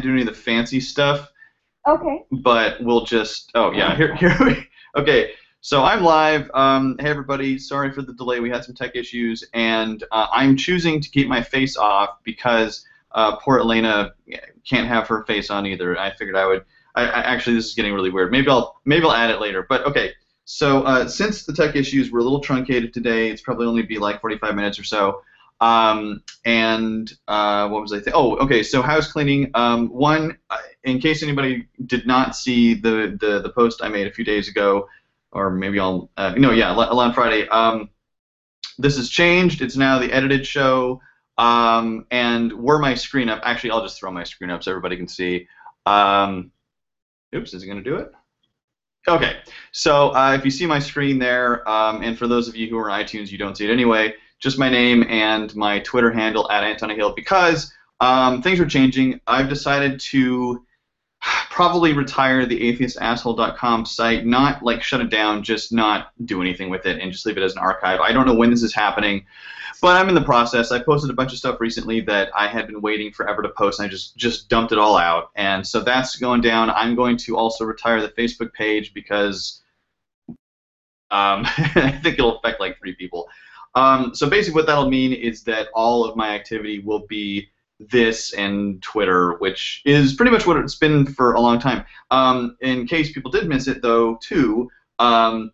can't do any of the fancy stuff. Okay. But we'll just. Oh yeah, here here we. Okay, so I'm live. Um, hey everybody, sorry for the delay. We had some tech issues, and uh, I'm choosing to keep my face off because uh, poor Elena can't have her face on either. I figured I would. I, I, actually, this is getting really weird. Maybe I'll maybe I'll add it later. But okay. So uh, since the tech issues were a little truncated today, it's probably only be like 45 minutes or so. Um, and uh, what was I thinking? Oh, okay. So house cleaning. Um, one, uh, in case anybody did not see the, the, the post I made a few days ago, or maybe I'll uh, no, yeah, on Friday. Um, this has changed. It's now the edited show. Um, and were my screen up? Actually, I'll just throw my screen up so everybody can see. Um, oops, is it going to do it? Okay. So uh, if you see my screen there, um, and for those of you who are on iTunes, you don't see it anyway just my name and my Twitter handle at Anton Hill because um, things are changing. I've decided to probably retire the atheistasshole.com site, not like shut it down, just not do anything with it and just leave it as an archive. I don't know when this is happening, but I'm in the process. I posted a bunch of stuff recently that I had been waiting forever to post, and I just just dumped it all out. And so that's going down. I'm going to also retire the Facebook page because um, I think it'll affect like three people. Um, so basically, what that'll mean is that all of my activity will be this and Twitter, which is pretty much what it's been for a long time. Um, in case people did miss it, though, too, um,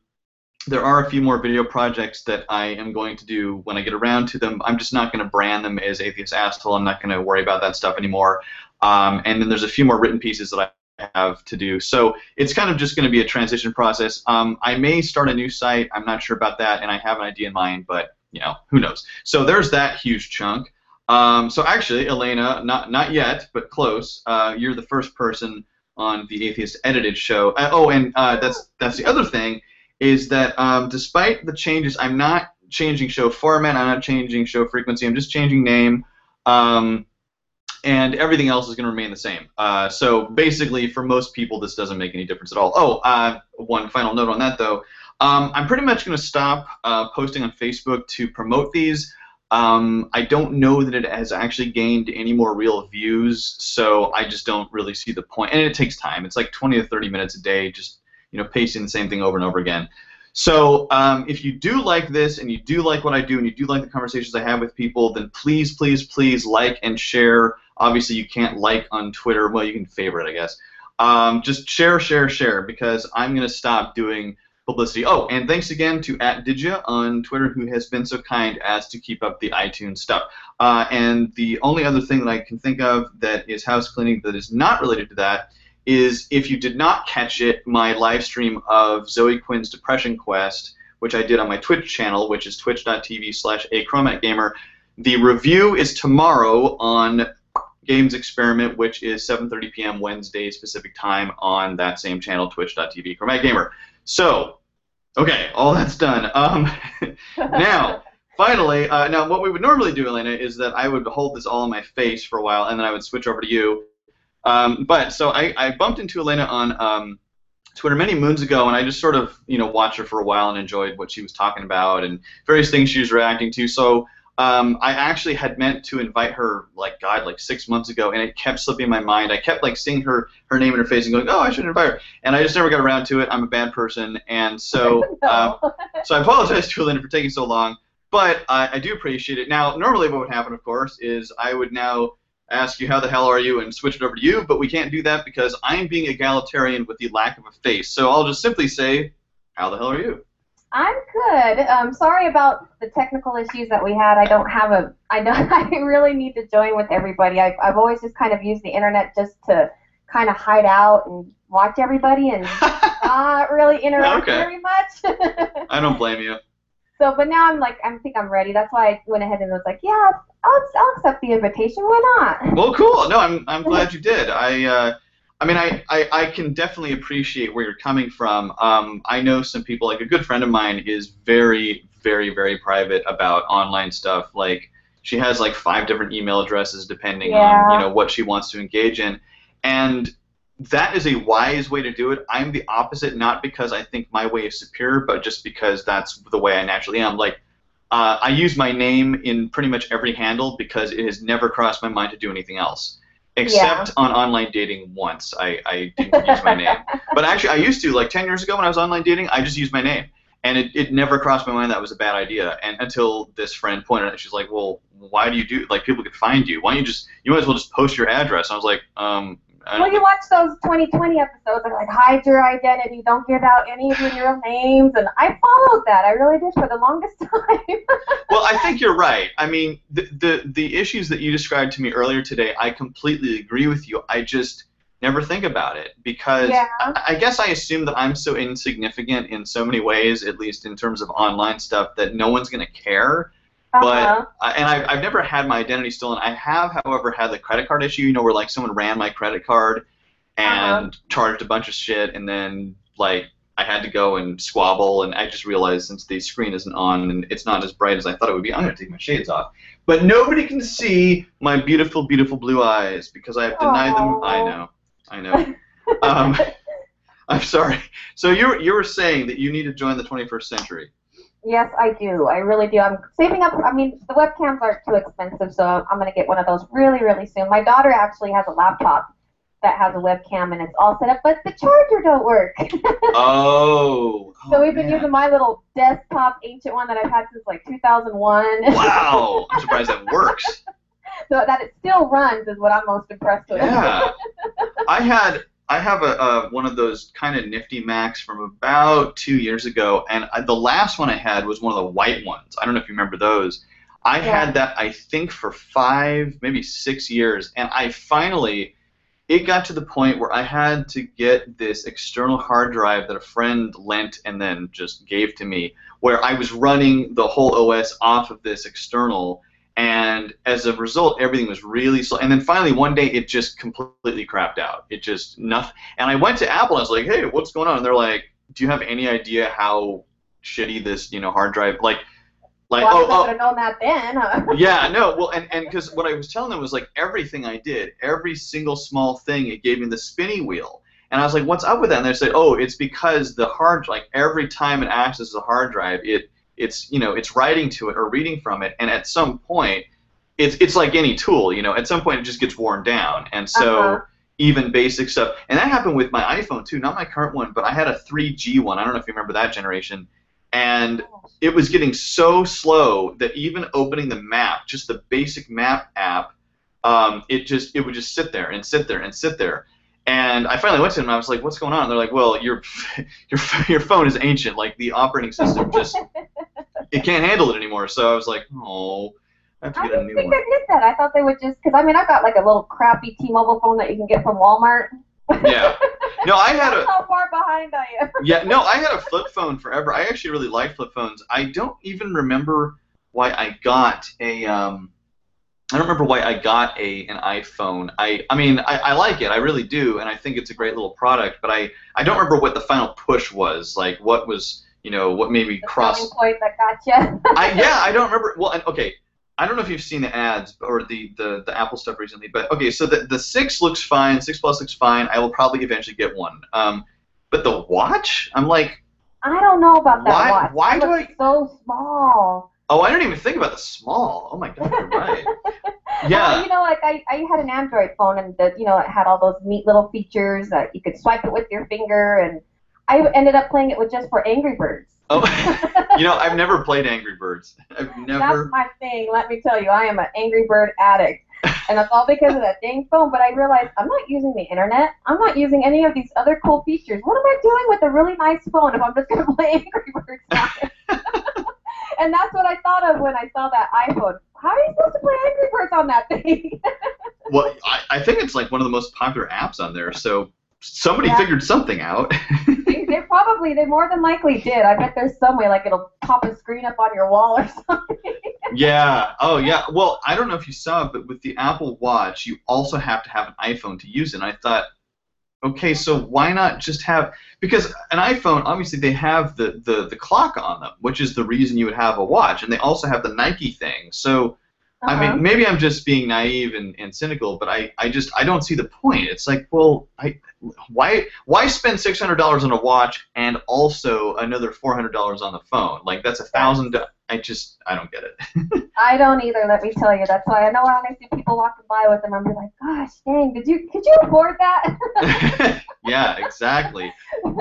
there are a few more video projects that I am going to do when I get around to them. I'm just not going to brand them as Atheist Asshole. I'm not going to worry about that stuff anymore. Um, and then there's a few more written pieces that I have to do. So it's kind of just going to be a transition process. Um, I may start a new site. I'm not sure about that, and I have an idea in mind, but you know, who knows? So there's that huge chunk. Um, so actually, Elena, not not yet, but close. Uh, you're the first person on the Atheist Edited show. Uh, oh, and uh, that's that's the other thing is that um, despite the changes, I'm not changing show format. I'm not changing show frequency. I'm just changing name. Um, and everything else is going to remain the same. Uh, so basically, for most people, this doesn't make any difference at all. Oh, uh, one final note on that though. Um, I'm pretty much going to stop uh, posting on Facebook to promote these. Um, I don't know that it has actually gained any more real views, so I just don't really see the point. And it takes time. It's like 20 to 30 minutes a day, just you know, pasting the same thing over and over again. So um, if you do like this and you do like what I do and you do like the conversations I have with people, then please, please, please like and share. Obviously, you can't like on Twitter. Well, you can favorite, I guess. Um, just share, share, share, because I'm going to stop doing publicity. Oh, and thanks again to at Digia on Twitter who has been so kind as to keep up the iTunes stuff. Uh, and the only other thing that I can think of that is house cleaning that is not related to that is if you did not catch it, my live stream of Zoe Quinn's Depression Quest, which I did on my Twitch channel, which is twitch.tv slash gamer. The review is tomorrow on Games Experiment, which is 7.30 p.m. Wednesday Pacific time on that same channel, twitch.tv Chromatic gamer. So, okay, all that's done. Um, now, finally, uh, now what we would normally do, Elena, is that I would hold this all in my face for a while, and then I would switch over to you um, but so I, I, bumped into Elena on um, Twitter many moons ago, and I just sort of you know watched her for a while and enjoyed what she was talking about and various things she was reacting to. So um, I actually had meant to invite her like God like six months ago, and it kept slipping my mind. I kept like seeing her her name in her face and going, oh, I should invite her, and I just never got around to it. I'm a bad person, and so uh, so I apologize to Elena for taking so long. But I, I do appreciate it. Now, normally, what would happen, of course, is I would now ask you how the hell are you and switch it over to you, but we can't do that because I'm being egalitarian with the lack of a face. So I'll just simply say, how the hell are you? I'm good. Um, sorry about the technical issues that we had. I don't have a. I don't. I really need to join with everybody. I've, I've always just kind of used the internet just to kind of hide out and watch everybody and not really interact okay. very much. I don't blame you. So, but now I'm like, I think I'm ready. That's why I went ahead and was like, yeah, I'll, I'll accept the invitation. Why not? Well, cool. No, I'm, I'm glad you did. I, uh, I mean, I, I, I can definitely appreciate where you're coming from. Um, I know some people, like a good friend of mine is very, very, very private about online stuff. Like, she has like five different email addresses depending yeah. on, you know, what she wants to engage in. And that is a wise way to do it. I'm the opposite, not because I think my way is superior, but just because that's the way I naturally am. Like, uh, I use my name in pretty much every handle because it has never crossed my mind to do anything else. Except on online dating once. I, I didn't use my name. But actually, I used to. Like 10 years ago when I was online dating, I just used my name. And it, it never crossed my mind that was a bad idea. And until this friend pointed out, she's like, well, why do you do Like, people could find you. Why don't you just, you might as well just post your address. And I was like, um, I Well, you watch those 2020 episodes and like hide your identity, don't give out any of your real names, and I followed that. I really did for the longest time. well, I think you're right. I mean, the, the the issues that you described to me earlier today, I completely agree with you. I just never think about it because Yeah. I, I guess I assume that I'm so insignificant in so many ways, at least in terms of online stuff, that no one's gonna care. Uh-huh. But uh, and I've, I've never had my identity stolen. I have, however, had the credit card issue. You know, where like someone ran my credit card and Uh-huh. charged a bunch of shit, and then like I had to go and squabble, and I just realized since the screen isn't on and it's not as bright as I thought it would be, I'm gonna take my shades off. But nobody can see my beautiful, beautiful blue eyes because I have denied them. I know, I know. um, I'm sorry. So you you were saying that you need to join the 21st century. Yes, I do. I really do. I'm saving up. I mean, the webcams aren't too expensive, so I'm going to get one of those really, really soon. My daughter actually has a laptop that has a webcam and it's all set up, but the charger don't work. Oh. so oh, we've been oh, man. using my little desktop ancient one that I've had since like 2001. Wow, I'm surprised that works. so that it still runs is what I'm most impressed with. Yeah. I had I have a, a one of those kind of nifty Macs from about two years ago, and I, the last one I had was one of the white ones. I don't know if you remember those. I Yeah. had that I think for five, maybe six years, and I finally it got to the point where I had to get this external hard drive that a friend lent and then just gave to me, where I was running the whole OS off of this external, and as a result, everything was really slow. And then finally, one day, it just completely crapped out. It just nothing. And I went to Apple and I was like, "Hey, what's going on?" And they're like, "Do you have any idea how shitty this, you know, hard drive like?" Like, well, I oh, I oh, have known that then. Huh? yeah, no, well, and and because what I was telling them was like everything I did, every single small thing, it gave me the spinny wheel, and I was like, "What's up with that?" And they said, "Oh, it's because the hard, like every time it accesses a hard drive, it it's you know it's writing to it or reading from it, and at some point, it's it's like any tool, you know, at some point it just gets worn down, and so." Uh-huh. Even basic stuff, and that happened with my iPhone too. Not my current one, but I had a 3G one. I don't know if you remember that generation, and it was getting so slow that even opening the map, just the basic map app, um, it just it would just sit there and sit there and sit there. And I finally went to them and I was like, "What's going on?" And they're like, "Well, your your your phone is ancient. Like the operating system just it can't handle it anymore." So I was like, "Oh, I have to I get a new think one." I did that. I thought they would just, because I mean, I've got like a little crappy T-Mobile phone that you can get from Walmart. Yeah. No, I had a how far behind I am. yeah. No, I had a flip phone forever. I actually really like flip phones. I don't even remember why I got a um. I don't remember why I got a an iPhone. I I mean I, I like it, I really do, and I think it's a great little product. But I I don't remember what the final push was. Like what was you know what made me The cross. point that. I yeah I don't remember. Well okay. I don't know if you've seen the ads or the, the, the Apple stuff recently, but okay, so the, the six looks fine, six plus looks fine. I will probably eventually get one. Um, but the watch, I'm like, I don't know about that Why- watch. why It do looks so small. oh, I didn't even think about the small. Oh my god, you're right. Well, Yeah. you know, like I, I had an Android phone and the, you know, it had all those neat little features that you could swipe it with your finger and I ended up playing it with just for Angry Birds. Oh, you know, I've never played Angry Birds. I've never. That's my thing. Let me tell you, I am an Angry Bird addict. And that's all because of that dang phone. But I realized I'm not using the internet. I'm not using any of these other cool features. What am I doing with a really nice phone if I'm just going to play Angry Birds on it? and that's what I thought of when I saw that iPhone. How are you supposed to play Angry Birds on that thing? Well, I, I think it's like one of the most popular apps on there. So somebody Yeah. figured something out. they, they probably, they more than likely did. I bet there's some way, like it'll pop a screen up on your wall or something. yeah. Oh, yeah. Well, I don't know if you saw, but with the Apple Watch, you also have to have an iPhone to use it. And I thought, okay, so why not just have because an iPhone obviously they have the, the, the clock on them, which is the reason you would have a watch, and they also have the Nike thing. So I Uh-huh. mean, maybe I'm just being naive and, and cynical, but I, I just I don't see the point. It's like, well, I, why why spend six hundred dollars on a watch and also another four hundred dollars on the phone? Like that's a thousand. I just I don't get it. I don't either. Let me tell you. That's why I know when I see people walking by with them, I'm like, gosh, dang, did you could you afford that? yeah, exactly.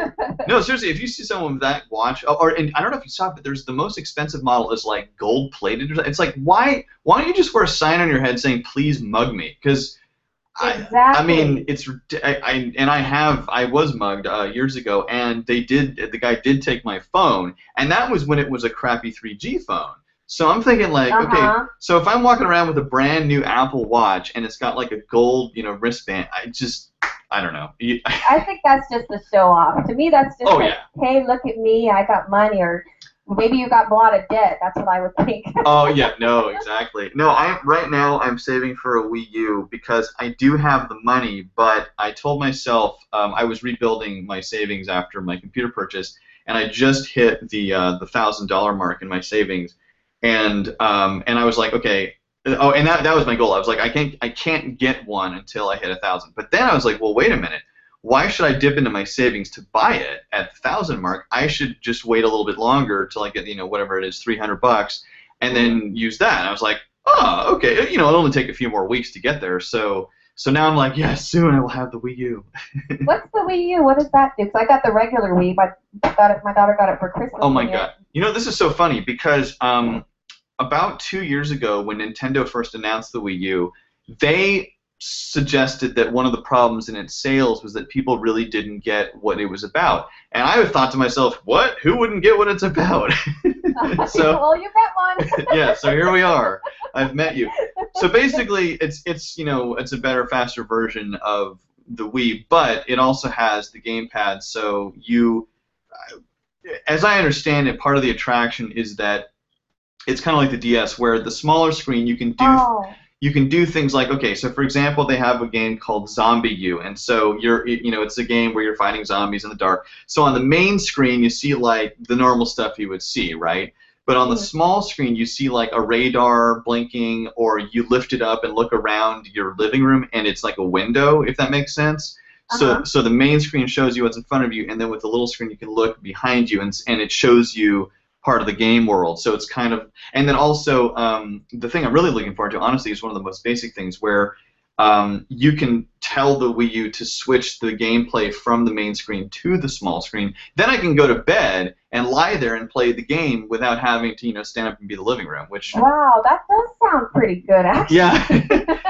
No, seriously, if you see someone with that watch, or, or and I don't know if you saw it, but there's the most expensive model is like gold plated. It's like why why don't you just wear a sign on your head saying please mug me? Because exactly. I, I mean, it's I, I and I have I was mugged uh, years ago, and they did the guy did take my phone, and that was when it was a crappy 3G phone. So I'm thinking like, Uh-huh. okay, so if I'm walking around with a brand new Apple Watch and it's got like a gold, you know, wristband, I just I don't know. I think that's just a show off. To me, that's just Oh, like, hey, look at me, I got money, or maybe you got a lot of debt. That's what I would think. oh yeah, no, exactly. No, I right now I'm saving for a Wii U because I do have the money, but I told myself um, I was rebuilding my savings after my computer purchase, and I just hit the uh, the thousand dollar mark in my savings, and um, and I was like, okay. Oh, and that, that was my goal. I was like, I can't I can't get one until I hit a thousand. But then I was like, well, wait a minute. Why should I dip into my savings to buy it at the thousand mark? I should just wait a little bit longer till I get you know whatever it is, three hundred bucks, and then use that. And I was like, oh, okay. You know, it'll only take a few more weeks to get there. So so now I'm like, yes, soon I will have the Wii U. What's the Wii U? What does that do? 'Cause I got the regular Wii. My got it. My daughter got it for Christmas. Oh my god. You know, this is so funny because um, about two years ago, when Nintendo first announced the Wii U, they suggested that one of the problems in its sales was that people really didn't get what it was about. And I thought to myself, what? Who wouldn't get what it's about? so well, you bet one. yeah, so here we are. I've met you. So basically, it's it's you know it's a better, faster version of the Wii, but it also has the gamepad. So you, as I understand it, part of the attraction is that it's kind of like the DS, where the smaller screen you can do oh. You can do things like okay so for example they have a game called ZombiU and so you're you know it's a game where you're fighting zombies in the dark so on the main screen you see like the normal stuff you would see right but on the Mhm. small screen you see like a radar blinking or you lift it up and look around your living room and it's like a window if that makes sense so Uh-huh. so the main screen shows you what's in front of you and then with the little screen you can look behind you and, and it shows you part of the game world so it's kind of and then also, um, the thing I'm really looking forward to, honestly, is one of the most basic things where um, you can tell the Wii U to switch the gameplay from the main screen to the small screen. Then I can go to bed and lie there and play the game without having to, you know, stand up and be the living room. Which, Wow, that does sound pretty good, actually. yeah,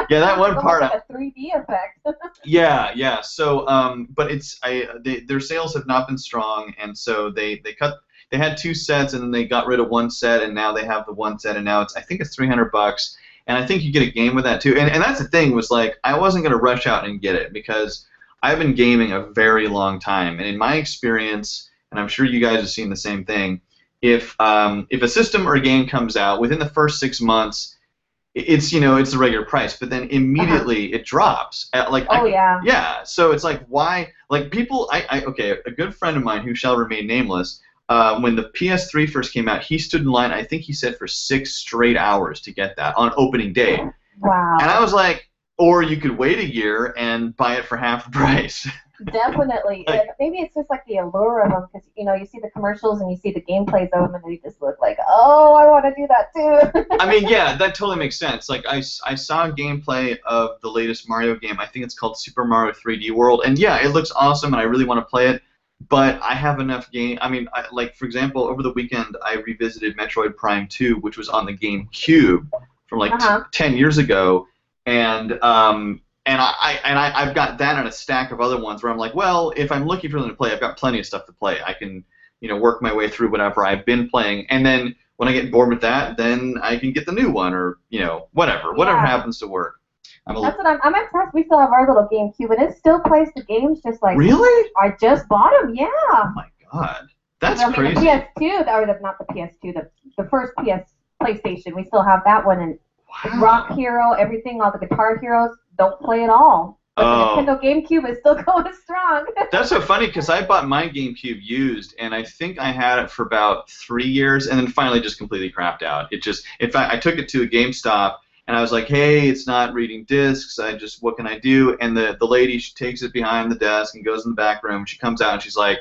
yeah, that one part. Like a 3D effect. Yeah, yeah. So, um, but it's I they, their sales have not been strong, and so they they cut. They had two sets, and then they got rid of one set, and now they have the one set, and now it's I think it's 300 bucks, and I think you get a game with that too. And and that's the thing was like I wasn't gonna rush out and get it because I've been gaming a very long time, and in my experience, and I'm sure you guys have seen the same thing. If um, if a system or a game comes out within the first six months, it's you know it's the regular price, but then immediately it drops. At, like I oh yeah. yeah, so it's like why like people I, I okay, a good friend of mine who shall remain nameless, uh, when the PS3 first came out, he stood in line, I think he said for six straight hours to get that on opening day. Wow. And I was like, or you could wait a year and buy it for half the price. Definitely. Like- And maybe it's just like the allure of them because you know you see the commercials and you see the gameplays of them and they just look like, oh, I want to do that too. I mean, yeah, that totally makes sense. Like, I, I saw gameplay of the latest Mario game. I think it's called Super Mario 3D World, and yeah, it looks awesome, and I really want to play it. But I have enough game. I mean, I, like for example, over the weekend, I revisited Metroid Prime 2, which was on the GameCube from like Uh-huh. 10 years ago, and um, and I, I and I, I've got that and a stack of other ones where I'm like, well, if I'm looking for them to play, I've got plenty of stuff to play. I can, you know, work my way through whatever I've been playing, and then when I get bored with that, then I can get the new one or you know whatever, whatever Yeah. happens to work. I'm That's what I'm. I'm impressed. We still have our little GameCube and it still plays the games just like. really? I just bought them. Yeah. Oh my god, that's I mean, crazy. The PS2, or the, not the PS2, the the first PS PlayStation. We still have that one and Wow. Rock Hero, everything, all the Guitar Heroes. Don't play at all. But Oh. the Nintendo GameCube is still going strong. That's so funny because I bought my GameCube used, and I think I had it for about three years, and then finally just completely crapped out. It just, in fact, I took it to a GameStop, and I was like, "Hey, it's not reading discs. I just, what can I do?" And the the lady she takes it behind the desk and goes in the back room. She comes out and she's like,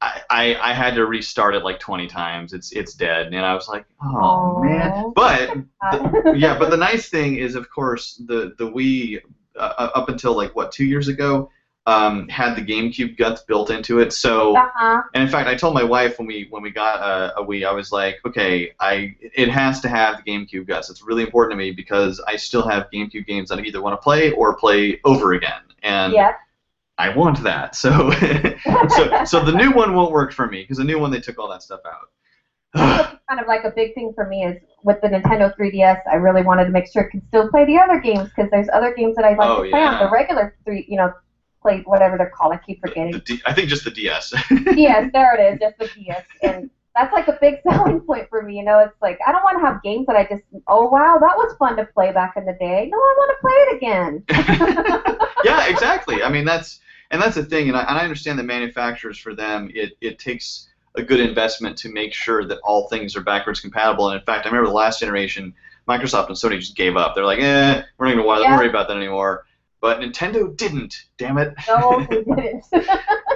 I, I, I had to restart it like 20 times. It's it's dead, and I was like, oh Aw. man. But the, yeah, but the nice thing is, of course, the the Wii uh, up until like what two years ago um, had the GameCube guts built into it. So, uh-huh. and in fact, I told my wife when we when we got a, a Wii, I was like, okay, I it has to have the GameCube guts. It's really important to me because I still have GameCube games that I either want to play or play over again, and Yeah. I want that. So, so so the new one won't work for me because the new one they took all that stuff out. kind of like a big thing for me is with the Nintendo 3DS. I really wanted to make sure it could still play the other games because there's other games that I'd like Oh, to play on the regular three, you know, play whatever they're called. I keep forgetting. D- I think just the DS. DS, there it is, just the DS, and that's like a big selling point for me. You know, it's like I don't want to have games that I just, oh wow, that was fun to play back in the day. No, I want to play it again. yeah, exactly. I mean, that's and that's the thing, and I, and I understand the manufacturers for them, it it takes a good investment to make sure that all things are backwards compatible. And in fact, I remember the last generation, Microsoft and Sony just gave up. They're like, eh, we're not gonna Yeah. worry about that anymore. But Nintendo didn't. Damn it. no, they didn't.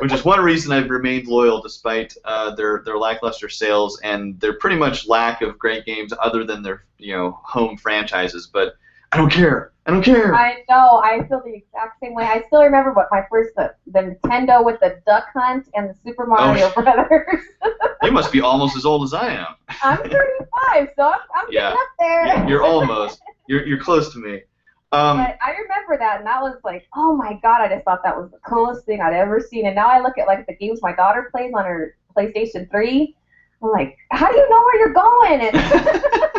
Which is one reason I've remained loyal despite uh, their their lackluster sales and their pretty much lack of great games other than their you know home franchises. But I don't care. I don't care. I know. I feel the exact same way. I still remember what my first the, the Nintendo with the Duck Hunt and the Super Mario Oh. Brothers. you must be almost as old as I am. I'm 35, so I'm, I'm Yeah. getting up there. Yeah, you're almost. You're you're close to me. Um, But I remember that, and that was like, oh my god! I just thought that was the coolest thing I'd ever seen. And now I look at like the games my daughter plays on her PlayStation 3. I'm like, how do you know where you're going? And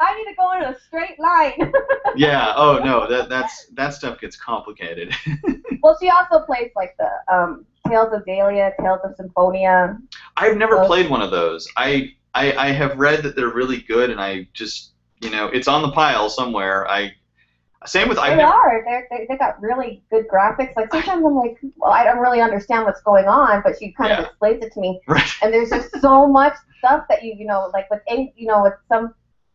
I need to go in a straight line. yeah. Oh no. That that's that stuff gets complicated. well, she also plays like the um, Tales of Dahlia, Tales of Symphonia. I've never Well- played one of those. I, I I have read that they're really good, and I just you know it's on the pile somewhere. I same with I've they never. are. They're, they they got really good graphics. Like sometimes I'm like, well, I don't really understand what's going on, but she kind Yeah. of explains it to me. Right. and there's just so much stuff that you you know like with you know with some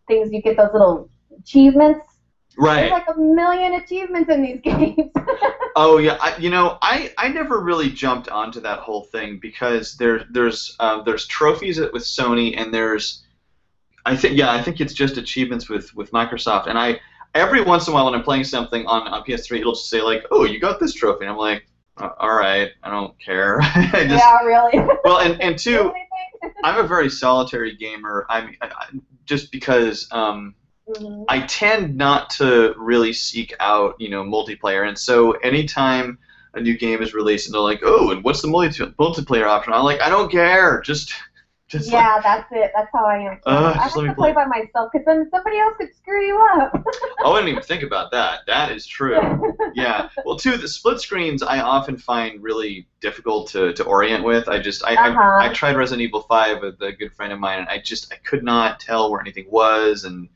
things you get those little achievements Right. there's like a million achievements in these games Oh yeah, I, you know, I, I never really jumped onto that whole thing because there there's uh, there's trophies with Sony and there's I think yeah I think it's just achievements with, with Microsoft and I every once in a while when I'm playing something on, on PS3 it'll just say like oh you got this trophy and I'm like "Uh, all right I don't care I just yeah really well and and two I'm a very solitary gamer I'm I, just because um, Mhm. I tend not to really seek out, you know, multiplayer. And so anytime a new game is released and they're like, oh, and what's the multi- multiplayer option? I'm like, I don't care. Just, just like, yeah that's it that's how i am. Uh, i just have to play play. by myself because then somebody else could screw you up I wouldn't even think about that. That is true. Yeah. Well, too, the split screens I often find really difficult to, to orient with. I just, I, Uh-huh. I, I tried Resident Evil 5 with a good friend of mine, and I just, I could not tell where anything was, and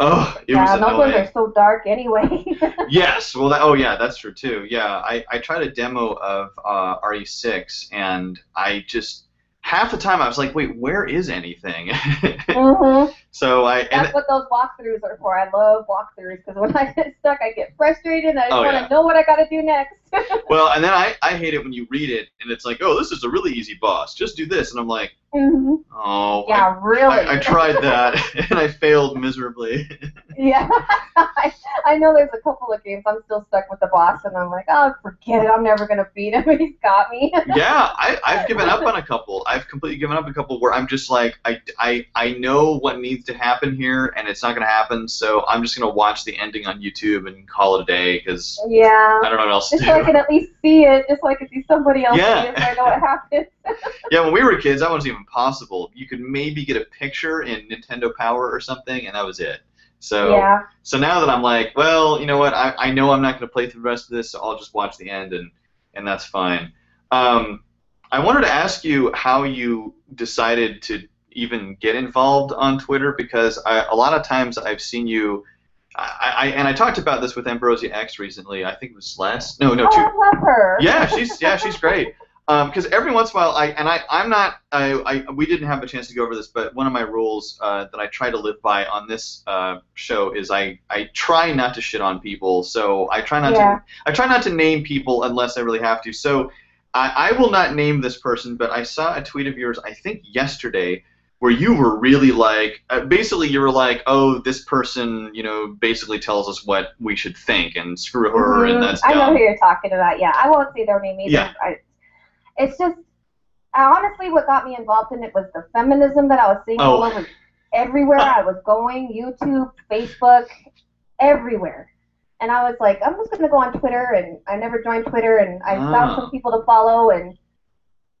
oh, it yeah was those ones are so dark anyway yes, well, that, oh yeah, that's true too. Yeah, I, I tried a demo of uh, RE6, and I just half the time I was like, wait, where is anything? hmm so I and That's what those walkthroughs are for. I love walkthroughs because when I get stuck, I get frustrated and I just Oh, want to yeah. know what I got to do next. well, and then I, I hate it when you read it and it's like, oh, this is a really easy boss. Just do this, and I'm like, hmm oh, Yeah, I, really. I, I tried that and I failed miserably. Yeah, I, I know there's a couple of games I'm still stuck with the boss, and I'm like, oh, forget it. I'm never gonna beat him. He's got me. yeah, I, I've given up on a couple. I've completely given up a couple where I'm just like, I, I, I know what needs to happen here, and it's not going to happen, so I'm just going to watch the ending on YouTube and call it a day because yeah. I don't know what else to Just do. so I can at least see it, just so I can see somebody else Yeah. see it, so I know what happened. yeah, when we were kids, that wasn't even possible. You could maybe get a picture in Nintendo Power or something, and that was it. So, yeah. so now that I'm like, well, you know what? I, I know I'm not going to play through the rest of this, so I'll just watch the end, and, and that's fine. Um, I wanted to ask you how you decided to even get involved on Twitter because I, a lot of times I've seen you. I, I and I talked about this with Ambrosia X recently. I think it was last. No, no, two, I love her. yeah, she's yeah, she's great. Because every once in a while, I and I I'm not I, I we didn't have a chance to go over this, but one of my rules uh, that I try to live by on this uh, show is I I try not to shit on people. So I try not Yeah. to I try not to name people unless I really have to. So I, I will not name this person, but I saw a tweet of yours, I think yesterday, where you were really like, uh, basically, you were like, oh, this person, you know, basically tells us what we should think, and screw her, and Mhm. that's I know who you're talking about. Yeah, I won't say their name either. Yeah. I, it's just honestly what got me involved in it was the feminism that I was seeing all Oh. over everywhere I was going, YouTube, Facebook, everywhere. And I was like, I'm just gonna go on Twitter, and I never joined Twitter, and I Ah. found some people to follow, and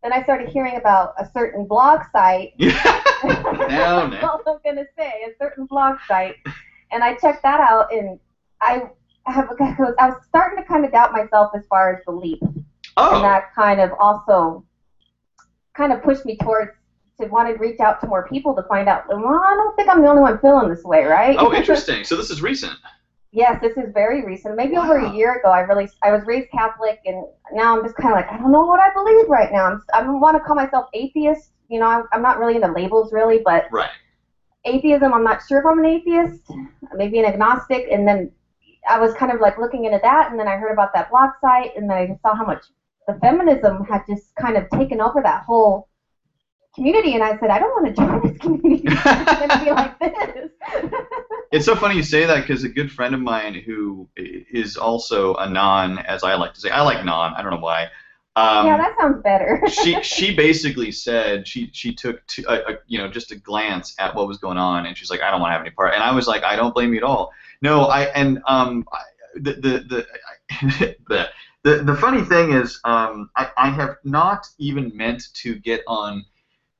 then I started hearing about a certain blog site no, That's no. all I'm gonna say. A certain blog site, and I checked that out, and I have I was, starting to kind of doubt myself as far as belief, oh. and Oh, that kind of also kind of pushed me towards to want to reach out to more people to find out. Well, I don't think I'm the only one feeling this way, right? oh, interesting. So this is recent. Yes, this is very recent. Maybe over a year ago, I really I was raised Catholic, and now I'm just kind of like I don't know what I believe right now. I'm I want to call myself atheist. You know, I'm, I'm not really into labels really, but Right. atheism, I'm not sure if I'm an atheist, maybe an agnostic, and then I was kind of like looking into that, and then I heard about that blog site, and then I just saw how much the feminism had just kind of taken over that whole community, and I said, I don't want to join this community. it's going to be like this. It's so funny you say that because a good friend of mine who is also a non, as I like to say, I like non. I don't know why. Um, yeah, that sounds better. she she basically said she she took to, a, a, you know just a glance at what was going on and she's like I don't want to have any part and I was like I don't blame you at all. No, I and um I, the the the, the the the funny thing is um I, I have not even meant to get on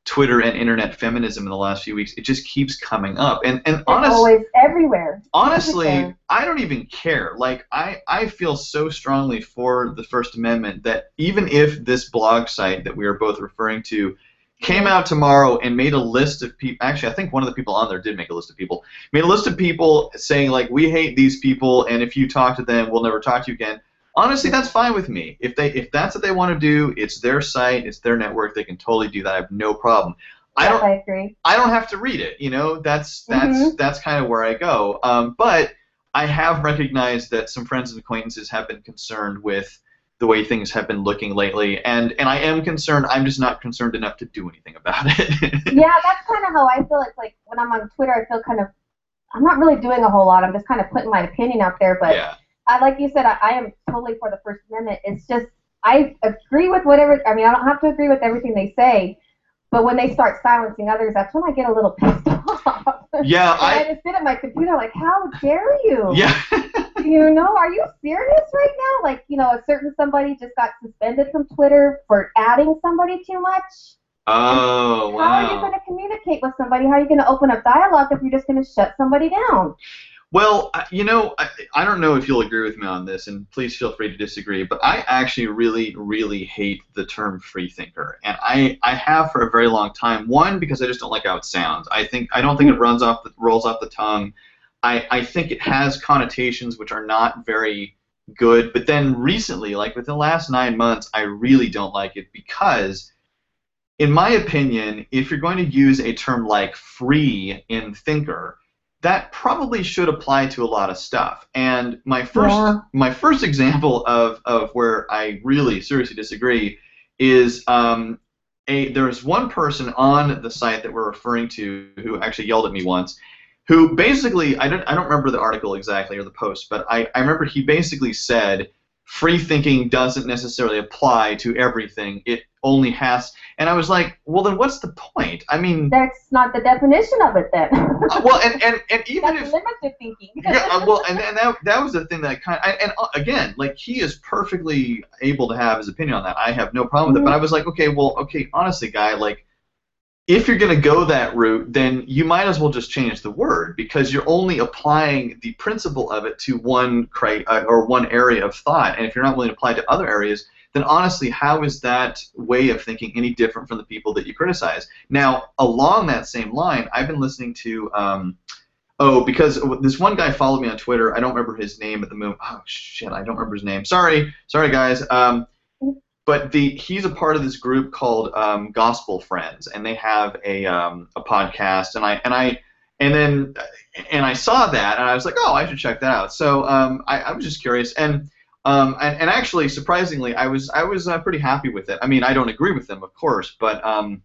Twitter and internet feminism in the last few weeks. It just keeps coming up and and honestly always everywhere. honestly Everything. i don't even care like i i feel so strongly for the first amendment that even if this blog site that we are both referring to came out tomorrow and made a list of people actually i think one of the people on there did make a list of people made a list of people saying like we hate these people and if you talk to them we'll never talk to you again honestly that's fine with me if they if that's what they want to do it's their site it's their network they can totally do that i have no problem i don't I agree. I don't have to read it. You know, that's that's Mhm. that's kind of where I go. Um, but I have recognized that some friends and acquaintances have been concerned with the way things have been looking lately, and and I am concerned. I'm just not concerned enough to do anything about it. yeah, that's kind of how I feel. It's like when I'm on Twitter, I feel kind of, I'm not really doing a whole lot. I'm just kind of putting my opinion out there. But yeah. I, like you said, I, I am totally for the First Amendment. It's just I agree with whatever. I mean, I don't have to agree with everything they say, but when they start silencing others, that's when I get a little pissed off. Yeah, I, I just sit at my computer like, how dare you? yeah. You know, are you serious right now? Like, you know, a certain somebody just got suspended from Twitter for adding somebody too much. oh How are you going to communicate with somebody? How are you going to open up dialogue if you're just going to shut somebody down? Well, you know, I, I don't know if you'll agree with me on this, and please feel free to disagree, but I actually really, really hate the term freethinker, and I, I have for a very long time. One, because I just don't like how it sounds. I think I don't think it runs off the rolls off the tongue. I, I think it has connotations which are not very good. But then recently, like within the last nine months, I really don't like it because, in my opinion, if you're going to use a term like free in thinker, that probably should apply to a lot of stuff. And my first Yeah. my first example of, of where I really seriously disagree is um, a there's one person on the site that we're referring to who actually yelled at me once, who basically I don't I don't remember the article exactly or the post, but I, I remember he basically said free thinking doesn't necessarily apply to everything. It only has and I was like, well then what's the point? I mean That's not the definition of it then. uh, well and, and, and even That's if limited thinking. yeah, uh, well, and, and that that was the thing that kind of, and uh, again, like he is perfectly able to have his opinion on that. I have no problem with it. But I was like, okay, well, okay, honestly, guy, like, if you're gonna go that route, then you might as well just change the word because you're only applying the principle of it to one cri- or one area of thought, and if you're not willing to apply it to other areas, then honestly, how is that way of thinking any different from the people that you criticize? Now, along that same line, I've been listening to. Um, Oh, because this one guy followed me on Twitter. I don't remember his name at the moment. Oh shit, I don't remember his name. Sorry, sorry guys. Um, but the he's a part of this group called um, Gospel Friends, and they have a um, a podcast. And I and I and then and I saw that, and I was like, oh, I should check that out. So um, I, I was just curious, and Um, and, and actually, surprisingly, I was I was uh, pretty happy with it. I mean, I don't agree with them, of course, but um,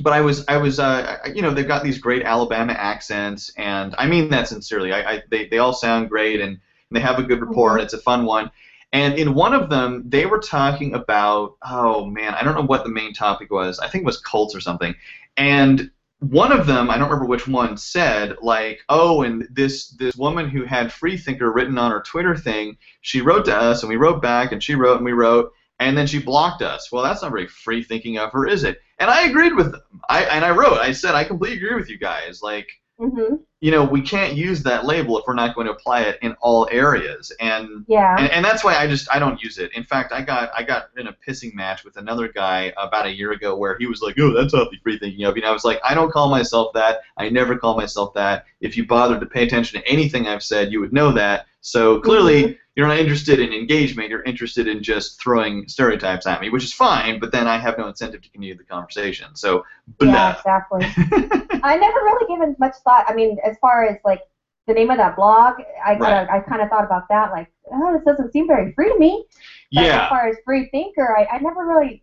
but I was I was uh, you know they've got these great Alabama accents, and I mean that sincerely. I, I they they all sound great, and they have a good rapport, and it's a fun one. And in one of them, they were talking about oh man, I don't know what the main topic was. I think it was cults or something. And one of them, I don't remember which one, said like, "Oh, and this this woman who had Freethinker written on her Twitter thing, she wrote to us, and we wrote back, and she wrote, and we wrote, and then she blocked us. Well, that's not very free thinking of her, is it?" And I agreed with them. I and I wrote, I said, I completely agree with you guys. Like, hmm you know, we can't use that label if we're not going to apply it in all areas, and Yeah. and, and that's why I just I don't use it. In fact, I got I got in a pissing match with another guy about a year ago where he was like, "Oh, that's awfully free thinking of you." And I was like, "I don't call myself that. I never call myself that. If you bothered to pay attention to anything I've said, you would know that. So clearly, you're not interested in engagement. You're interested in just throwing stereotypes at me, which is fine. But then I have no incentive to continue the conversation. So, blah. Yeah, exactly. I never really given much thought. I mean, as far as like the name of that blog, I Right. I kind of thought about that. Like, oh, this doesn't seem very free to me. But as far as free thinker, I, I never really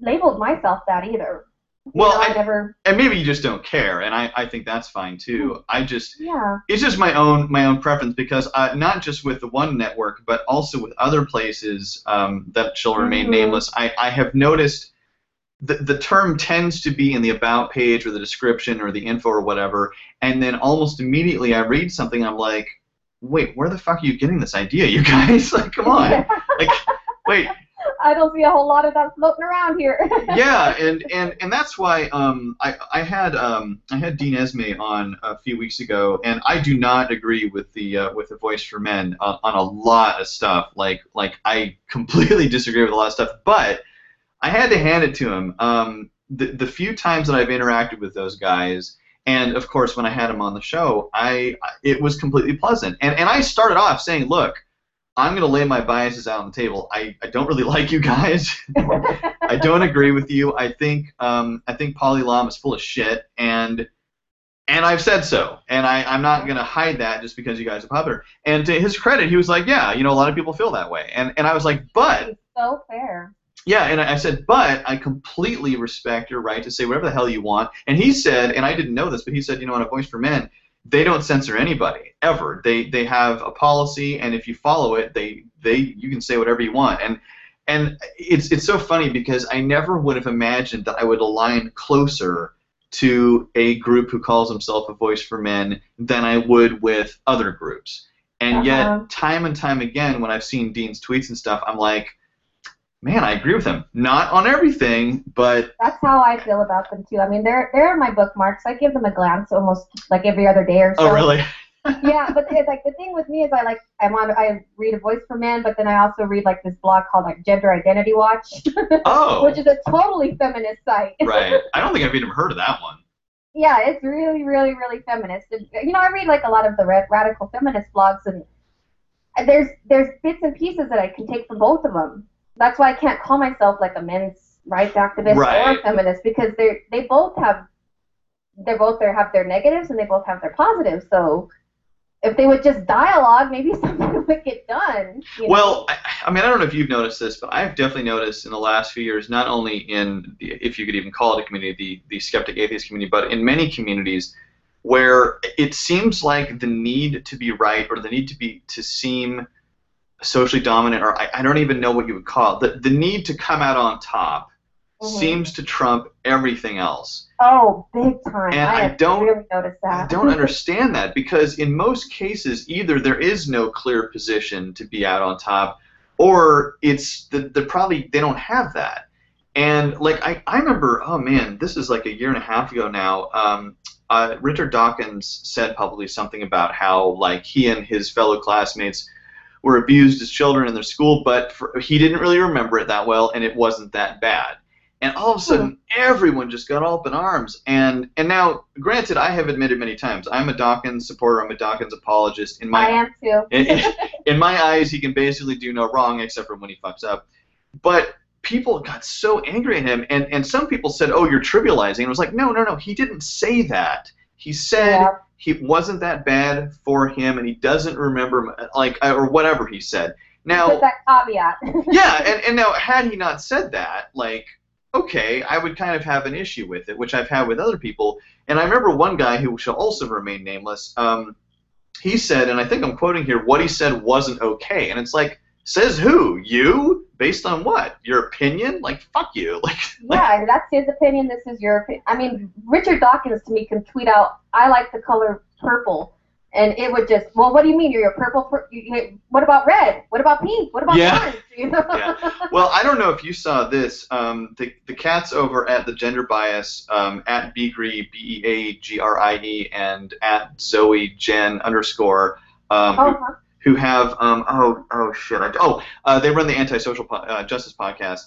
labeled myself that either. Well, know, I, I- never. And maybe you just don't care, and I, I think that's fine too. I just Yeah. it's just my own my own preference because uh, not just with the one network but also with other places um, that shall remain Mhm. nameless I, I have noticed the, the term tends to be in the about page or the description or the info or whatever and then almost immediately I read something I'm like wait where the fuck are you getting this idea you guys like come on like wait I don't see a whole lot of that floating around here. yeah, and, and, and that's why um, I, I had um, I had Dean Esmay on a few weeks ago, and I do not agree with the uh, with the Voice for Men on, on a lot of stuff. Like like I completely disagree with a lot of stuff, but I had to hand it to him. Um, the the few times that I've interacted with those guys, and of course when I had him on the show, I it was completely pleasant. And and I started off saying, look. I'm going to lay my biases out on the table. I, I don't really like you guys. I don't agree with you. I think um, I think Paul Elam is full of shit, and and I've said so, and I, I'm not gonna hide that just because you guys are popular. And to his credit, he was like, yeah, you know, a lot of people feel that way, and and I was like, but It's so fair. yeah, and I I said, but I completely respect your right to say whatever the hell you want. And he said, and I didn't know this, but he said, you know, on a Voice for Men, they don't censor anybody ever. They they have a policy, and if you follow it, they they you can say whatever you want. And and it's it's so funny because I never would have imagined that I would align closer to a group who calls himself a Voice for Men than I would with other groups. And Uh-huh. yet, time and time again, when I've seen Dean's tweets and stuff, I'm like, man, I agree with him. Not on everything, but That's how I feel about them too. I mean, they're they're in my bookmarks. I give them a glance almost like every other day or oh, so. oh, really? yeah, but it's like the thing with me is I like I'm on I read a Voice for Men, but then I also read like this blog called like Gender Identity Watch, Oh, which is a totally feminist site. right. I don't think I've even heard of that one. yeah, it's really, really, really feminist. You know, I read like a lot of the ra- radical feminist blogs, and there's there's bits and pieces that I can take from both of them. That's why I can't call myself like a men's rights activist or Right. a feminist because they they both have they both there have their negatives and they both have their positives. So if they would just dialogue, maybe something would get done. Well, I, I mean, I don't know if you've noticed this, but I've definitely noticed in the last few years, not only in, the, if you could even call it a community, the, the skeptic atheist community, but in many communities where it seems like the need to be right or the need to be to seem socially dominant, or I, I don't even know what you would call it, the, the need to come out on top Mhm. seems to trump everything else. oh, big time. and I have don't- really noticed that. I don't understand that because in most cases, either there is no clear position to be out on top, or it's the they're probably they don't have that. And like I, I remember, oh man, this is like a year and a half ago now. Um, uh, Richard Dawkins said publicly something about how like he and his fellow classmates were abused as children in their school, but for, he didn't really remember it that well, and it wasn't that bad. And all of a hmm. sudden, everyone just got all up in arms. And and now, granted, I have admitted many times I'm a Dawkins supporter. I'm a Dawkins apologist. In I my am too. in, in my eyes, he can basically do no wrong except for when he fucks up. But people got so angry at him, and and some people said, "Oh, you're trivializing." And it was like, no, no, no. He didn't say that. He said Yeah. He wasn't that bad for him, and he doesn't remember like or whatever he said. Now, Put that caveat. yeah, and, and now had he not said that, like, okay, I would kind of have an issue with it, which I've had with other people. And I remember one guy who shall also remain nameless. Um, he said, and I think I'm quoting here, what he said wasn't okay, and it's like, says who? You? Based on what? Your opinion? Like, fuck you. Like, yeah, that's his opinion. This is your opinion. I mean, Richard Dawkins to me can tweet out, "I like the color purple," and it would just, well, what do you mean? You're a purple. Per- you, what about red? What about pink? What about Yeah. orange? You know? Yeah. well, I don't know if you saw this. Um, the the cats over at the Gender Bias um, at Beagrie B E A G R I E and at Zoe Jen underscore um, Uh-huh. who have um, oh oh shit I, oh uh, they run the antisocial po- uh, justice podcast.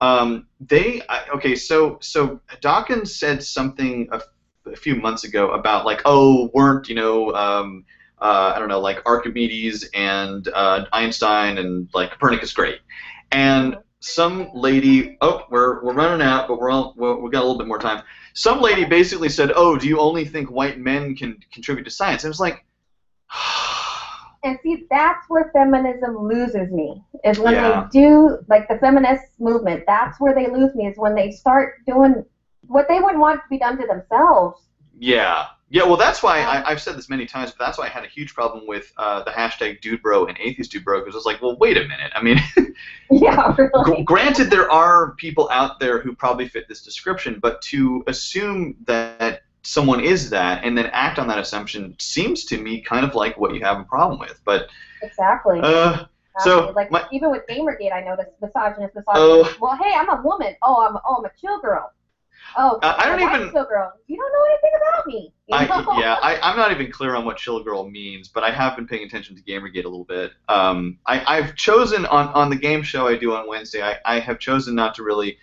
Um, they I, okay so so Dawkins said something a, f- a few months ago about like oh weren't you know um, uh, I don't know like Archimedes and uh, Einstein and like Copernicus great. And some lady oh we're, we're running out but we're all we're, we got a little bit more time. Some lady basically said oh do you only think white men can contribute to science? And it was like And see, that's where feminism loses me. Is when Yeah. they do like the feminist movement. That's where they lose me. Is when they start doing what they would want to be done to themselves. Yeah. Yeah, well, that's why I, I've said this many times, but that's why I had a huge problem with uh, the hashtag DudeBro and Atheist DudeBro because it's like, well, wait a minute. I mean, Yeah, really. granted, there are people out there who probably fit this description, but to assume that someone is that and then act on that assumption seems to me kind of like what you have a problem with. But Exactly. uh, so, like my- even with Gamergate, I noticed misogynist, misogynist. Oh. Well, hey, I'm a woman. Oh, I'm oh, I'm a chill girl. Oh, Uh, I don't even- chill girl. You don't know anything about me. I, yeah, I, I'm not even clear on what chill girl means, but I have been paying attention to Gamergate a little bit. Um, I, I've chosen on, on the game show I do on Wednesday, I, I have chosen not to really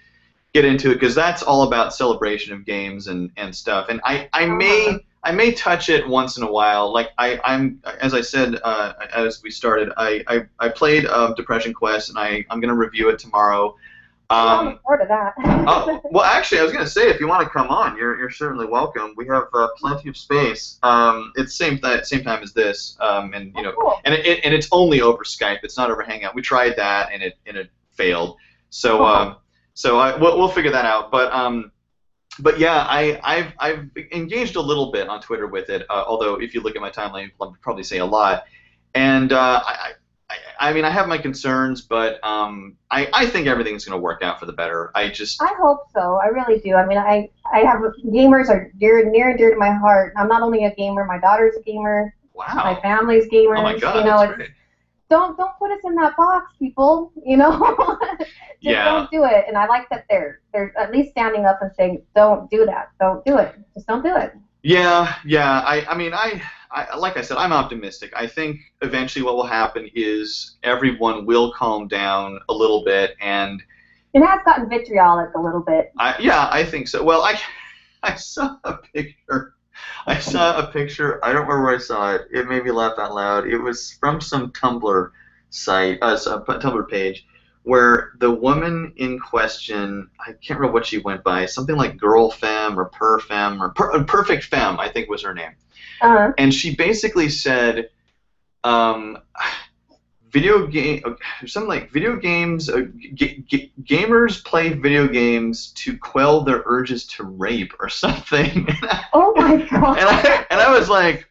get into it because that's all about celebration of games and, and stuff. And I, I may. I may touch it once in a while. Like I, I'm as I said uh, as we started, I, I, I played um, Depression Quest and I, I'm gonna review it tomorrow. Um, forward to that. oh, well, actually, I was going to say, if you want to come on, you're, you're certainly welcome. We have uh, plenty of space. Um, it's same th- same time as this, um, and you know, Oh, cool. and it, and it's only over Skype. It's not over Hangout. We tried that, and it and it failed. So um, so I we'll, we'll figure that out. But um, but yeah, I I've I've engaged a little bit on Twitter with it. Uh, although if you look at my timeline, I'll probably say a lot. And uh, I. I I mean, I have my concerns, but um, I, I think everything's going to work out for the better. I just I hope so. I really do. I mean, I I have gamers are dear near and dear to my heart. I'm not only a gamer. My daughter's a gamer. wow. My family's gamers. Oh my god, you know, that's it's great. Don't don't put us in that box, people. You know, just Yeah. don't do it. And I like that they're they're at least standing up and saying, "Don't do that. Don't do it. Just don't do it." Yeah, yeah. I, I mean, I, I, like I said, I'm optimistic. I think eventually what will happen is everyone will calm down a little bit, and It has gotten vitriolic a little bit. I, yeah, I think so. Well, I, I saw a picture. I saw a picture. I don't remember where I saw it. It made me laugh out loud. It was from some Tumblr site, uh, some Tumblr page, where the woman in question, I can't remember what she went by, something like Girl Femme or Per Femme or per, Perfect Femme, I think was her name. Uh-huh. and she basically said, um, video game, something like video games, uh, g- g- gamers play video games to quell their urges to rape or something. oh my god. and I and I was like,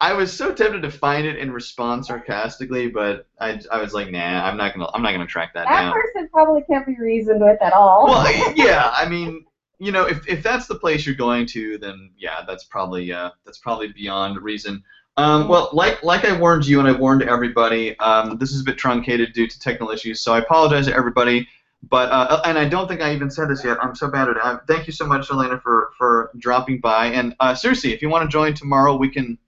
I was so tempted to find it and respond sarcastically, but I, I was like, nah, I'm not gonna I'm not gonna track that that down. That person probably can't be reasoned with at all. Well, yeah, I mean, you know, if, if that's the place you're going to, then yeah, that's probably uh, that's probably beyond reason. Um, well, like like I warned you and I warned everybody, um, this is a bit truncated due to technical issues, so I apologize to everybody. But uh, and I don't think I even said this yet. I'm so bad at it. Uh, thank you so much, Elena, for for dropping by. And uh, seriously, if you want to join tomorrow, we can,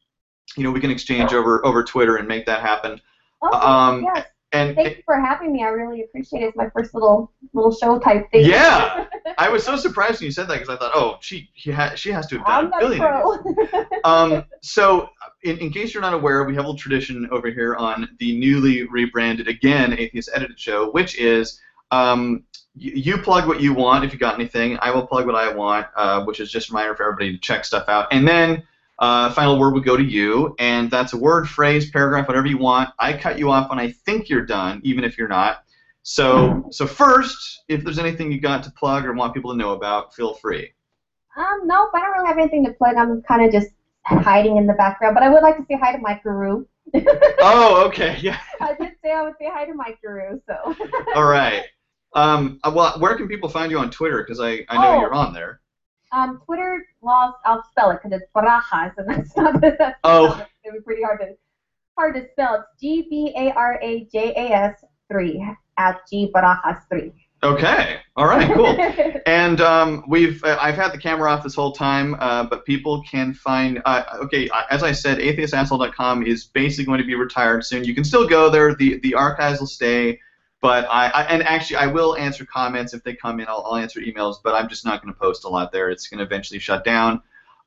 you know, we can exchange over over Twitter and make that happen. Okay, um, yes. And Thank you for having me. I really appreciate it. It's my first little little show type thing. Yeah. I was so surprised when you said that because I thought, oh, she she, ha- she has to have done I'm a billion. of these. pro. Um, so, in, in case you're not aware, we have a tradition over here on the newly rebranded again Atheist Edited Show, which is um, y- you plug what you want if you got anything. I will plug what I want, uh, which is just a reminder for everybody to check stuff out. And then uh, final word would go to you, and that's a word, phrase, paragraph, whatever you want. I cut you off when I think you're done, even if you're not. So, so first, if there's anything you got to plug or want people to know about, feel free. Um, nope, I don't really have anything to plug. I'm kind of just hiding in the background, but I would like to say hi to my Guru. oh, okay, yeah. I did say I would say hi to my Guru, so. All right. Um, uh, well, where can people find you on Twitter? Because I, I know Oh. you're on there. Um, Twitter, well, I'll spell it because it's Barajas, and that's not that's Oh. It would be pretty hard to hard to spell. It's G B A R A J A S three at G Barajas three. Okay. All right. Cool. And um, we've uh, I've had the camera off this whole time, uh, but people can find. Uh, okay, uh, as I said, atheistasshole.com is basically going to be retired soon. You can still go there. the The archives will stay, but I, I and actually I will answer comments if they come in. I'll, I'll answer emails, but I'm just not going to post a lot there. It's going to eventually shut down.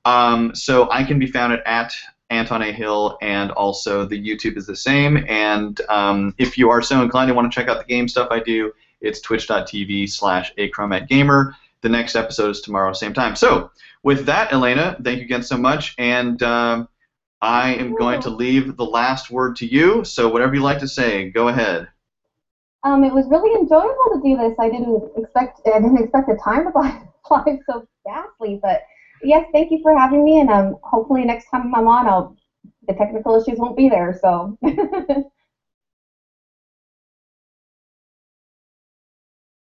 Um, so I can be found at, at Anton A. Hill, and also the YouTube is the same. And um, if you are so inclined and want to check out the game stuff I do, it's twitch.tv slash achromatgamer. The next episode is tomorrow, same time. So, with that, Elena, thank you again so much. And um, I am going to leave the last word to you. So, whatever you like to say, go ahead. Um, it was really enjoyable to do this. I didn't expect I didn't expect the time to fly, fly so fastly, but yes, thank you for having me, and um, hopefully next time I'm on, I'll the technical issues won't be there. So